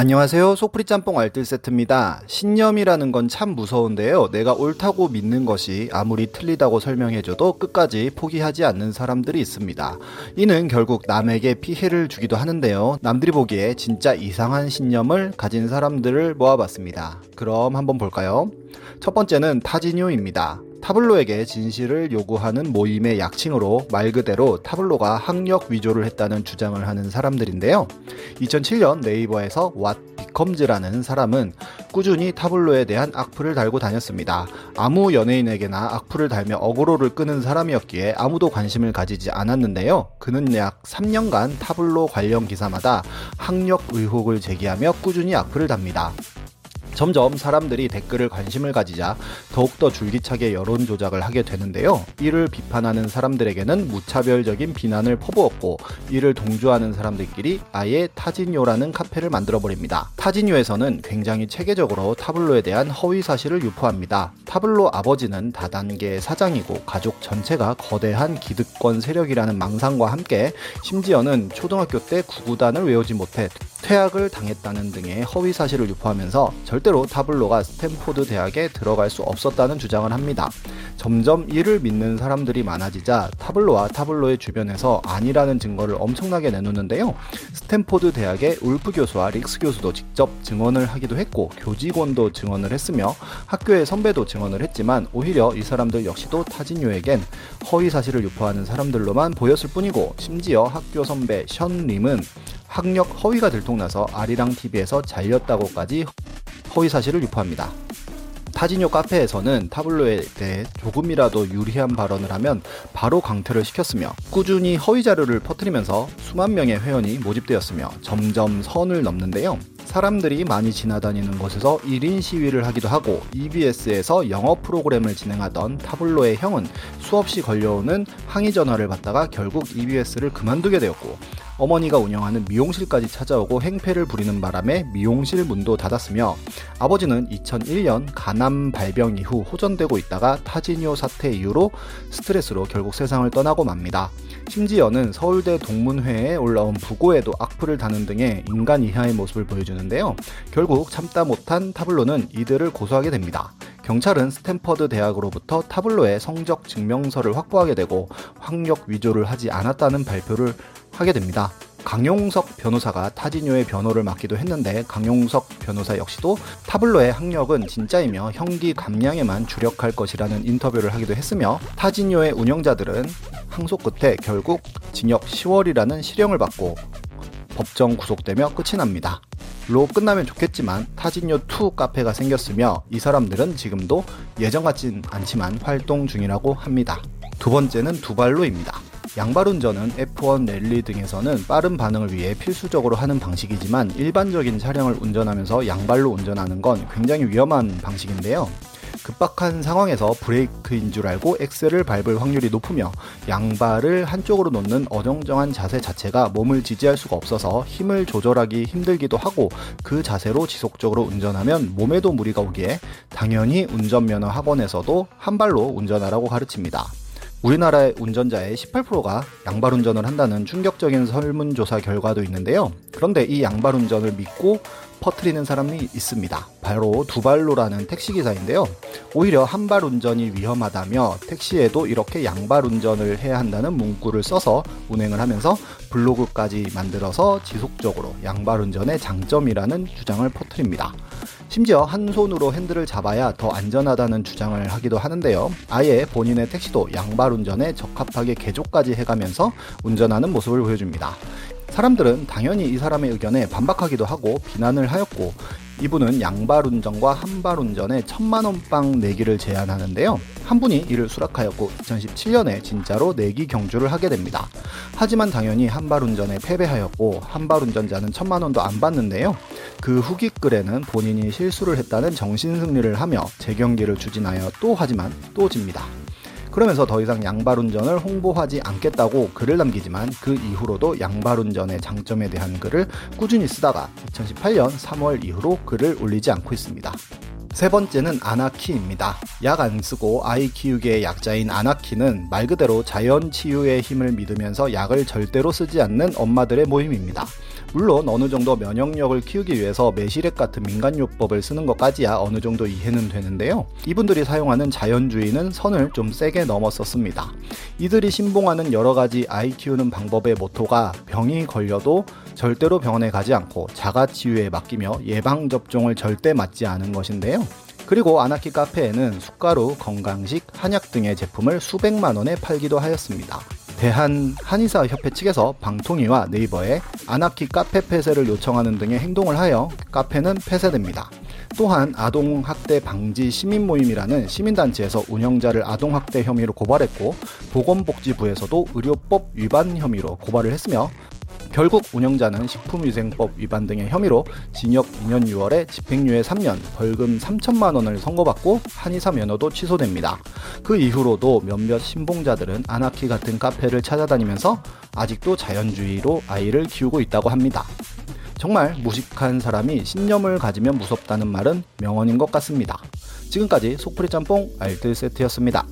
안녕하세요. 소프리 짬뽕 알뜰 세트입니다. 신념이라는 건 참 무서운데요. 내가 옳다고 믿는 것이 아무리 틀리다고 설명해줘도 끝까지 포기하지 않는 사람들이 있습니다. 이는 결국 남에게 피해를 주기도 하는데요. 남들이 보기에 진짜 이상한 신념을 가진 사람들을 모아봤습니다. 그럼 한번 볼까요? 첫 번째는 타지뉴입니다. 타블로에게 진실을 요구하는 모임의 약칭으로 말 그대로 타블로가 학력 위조를 했다는 주장을 하는 사람들인데요. 2007년 네이버에서 What Becomes라는 사람은 꾸준히 타블로에 대한 악플을 달고 다녔습니다. 아무 연예인에게나 악플을 달며 어그로를 끄는 사람이었기에 아무도 관심을 가지지 않았는데요. 그는 약 3년간 타블로 관련 기사마다 학력 의혹을 제기하며 꾸준히 악플을 답니다. 점점 사람들이 댓글을 관심을 가지자 더욱더 줄기차게 여론 조작을 하게 되는데요. 이를 비판하는 사람들에게는 무차별적인 비난을 퍼부었고 이를 동조하는 사람들끼리 아예 타진요라는 카페를 만들어 버립니다. 타진요에서는 굉장히 체계적으로 타블로에 대한 허위 사실을 유포합니다. 타블로 아버지는 다단계 사장이고 가족 전체가 거대한 기득권 세력이라는 망상과 함께 심지어는 초등학교 때 구구단을 외우지 못해 퇴학을 당했다는 등의 허위 사실을 유포하면서 절대로 타블로가 스탠포드 대학에 들어갈 수 없었다는 주장을 합니다. 점점 이를 믿는 사람들이 많아지자 타블로와 타블로의 주변에서 아니라는 증거를 엄청나게 내놓는데요. 스탠포드 대학의 울프 교수와 릭스 교수도 직접 증언을 하기도 했고 교직원도 증언을 했으며 학교의 선배도 증언을 했지만 오히려 이 사람들 역시도 타진요에겐 허위 사실을 유포하는 사람들로만 보였을 뿐이고 심지어 학교 선배 션 림은 학력 허위가 들통나서 아리랑 TV에서 잘렸다고까지 허위 사실을 유포합니다. 타진요 카페에서는 타블로에 대해 조금이라도 유리한 발언을 하면 바로 강퇴를 시켰으며 꾸준히 허위 자료를 퍼뜨리면서 수만 명의 회원이 모집되었으며 점점 선을 넘는데요. 사람들이 많이 지나다니는 곳에서 1인 시위를 하기도 하고 EBS에서 영어 프로그램을 진행하던 타블로의 형은 수없이 걸려오는 항의 전화를 받다가 결국 EBS를 그만두게 되었고 어머니가 운영하는 미용실까지 찾아오고 행패를 부리는 바람에 미용실 문도 닫았으며 아버지는 2001년 간암 발병 이후 호전되고 있다가 타지니오 사태 이후로 스트레스로 결국 세상을 떠나고 맙니다. 심지어는 서울대 동문회에 올라온 부고에도 악플을 다는 등의 인간 이하의 모습을 보여주는데요. 결국 참다 못한 타블로는 이들을 고소하게 됩니다. 경찰은 스탠퍼드 대학으로부터 타블로의 성적 증명서를 확보하게 되고 학력 위조를 하지 않았다는 발표를 하게 됩니다. 강용석 변호사가 타지뇨의 변호를 맡기도 했는데 강용석 변호사 역시도 타블로의 학력은 진짜이며 형기 감량에만 주력할 것이라는 인터뷰를 하기도 했으며 타지뇨의 운영자들은 항소 끝에 결국 징역 10월이라는 실형을 받고 법정 구속되며 끝이 납니다. 로 끝나면 좋겠지만 타진요2 카페가 생겼으며 이 사람들은 지금도 예전 같진 않지만 활동 중이라고 합니다. 두 번째는 두발로입니다. 양발 운전은 F1 랠리 등에서는 빠른 반응을 위해 필수적으로 하는 방식이지만 일반적인 차량을 운전하면서 양발로 운전하는 건 굉장히 위험한 방식인데요. 급박한 상황에서 브레이크인 줄 알고 엑셀을 밟을 확률이 높으며 양발을 한쪽으로 놓는 어정쩡한 자세 자체가 몸을 지지할 수가 없어서 힘을 조절하기 힘들기도 하고 그 자세로 지속적으로 운전하면 몸에도 무리가 오기에 당연히 운전면허 학원에서도 한 발로 운전하라고 가르칩니다. 우리나라의 운전자의 18%가 양발 운전을 한다는 충격적인 설문조사 결과도 있는데요. 그런데 이 양발 운전을 믿고 퍼트리는 사람이 있습니다. 바로 두발로라는 택시기사인데요. 오히려 한발 운전이 위험하다며 택시에도 이렇게 양발 운전을 해야 한다는 문구를 써서 운행을 하면서 블로그까지 만들어서 지속적으로 양발 운전의 장점이라는 주장을 퍼트립니다. 심지어 한 손으로 핸들을 잡아야 더 안전하다는 주장을 하기도 하는데요. 아예 본인의 택시도 양발 운전에 적합하게 개조까지 해가면서 운전하는 모습을 보여줍니다. 사람들은 당연히 이 사람의 의견에 반박하기도 하고 비난을 하였고 이분은 양발 운전과 한발 운전에 천만 원빵 내기를 제안하는데요. 한 분이 이를 수락하였고 2017년에 진짜로 내기 경주를 하게 됩니다. 하지만 당연히 한발 운전에 패배하였고 한발 운전자는 천만 원도 안 받는데요. 그 후기 글에는 본인이 실수를 했다는 정신 승리를 하며 재경기를 추진하여 또 하지만 또 집니다. 그러면서 더 이상 양발 운전을 홍보하지 않겠다고 글을 남기지만 그 이후로도 양발 운전의 장점에 대한 글을 꾸준히 쓰다가 2018년 3월 이후로 글을 올리지 않고 있습니다. 세 번째는 아나키입니다. 약 안 쓰고 아이 키우기의 약자인 아나키는 말 그대로 자연 치유의 힘을 믿으면서 약을 절대로 쓰지 않는 엄마들의 모임입니다. 물론 어느 정도 면역력을 키우기 위해서 매실액 같은 민간요법을 쓰는 것까지야 어느 정도 이해는 되는데요. 이분들이 사용하는 자연주의는 선을 좀 세게 넘었었습니다. 이들이 신봉하는 여러 가지 아이 키우는 방법의 모토가 병이 걸려도 절대로 병원에 가지 않고 자가치유에 맡기며 예방접종을 절대 맞지 않은 것인데요. 그리고 아나키 카페에는 숟가루, 건강식, 한약 등의 제품을 수백만 원에 팔기도 하였습니다. 대한 한의사 협회 측에서 방통위와 네이버에 아나키 카페 폐쇄를 요청하는 등의 행동을 하여 카페는 폐쇄됩니다. 또한 아동학대 방지 시민모임이라는 시민단체에서 운영자를 아동학대 혐의로 고발했고 보건복지부에서도 의료법 위반 혐의로 고발을 했으며 결국 운영자는 식품위생법 위반 등의 혐의로 징역 2년 6월에 집행유예 3년, 벌금 3천만 원을 선고받고 한의사 면허도 취소됩니다. 그 이후로도 몇몇 신봉자들은 아나키 같은 카페를 찾아다니면서 아직도 자연주의로 아이를 키우고 있다고 합니다. 정말 무식한 사람이 신념을 가지면 무섭다는 말은 명언인 것 같습니다. 지금까지 속풀이 짬뽕 알뜰 세트였습니다.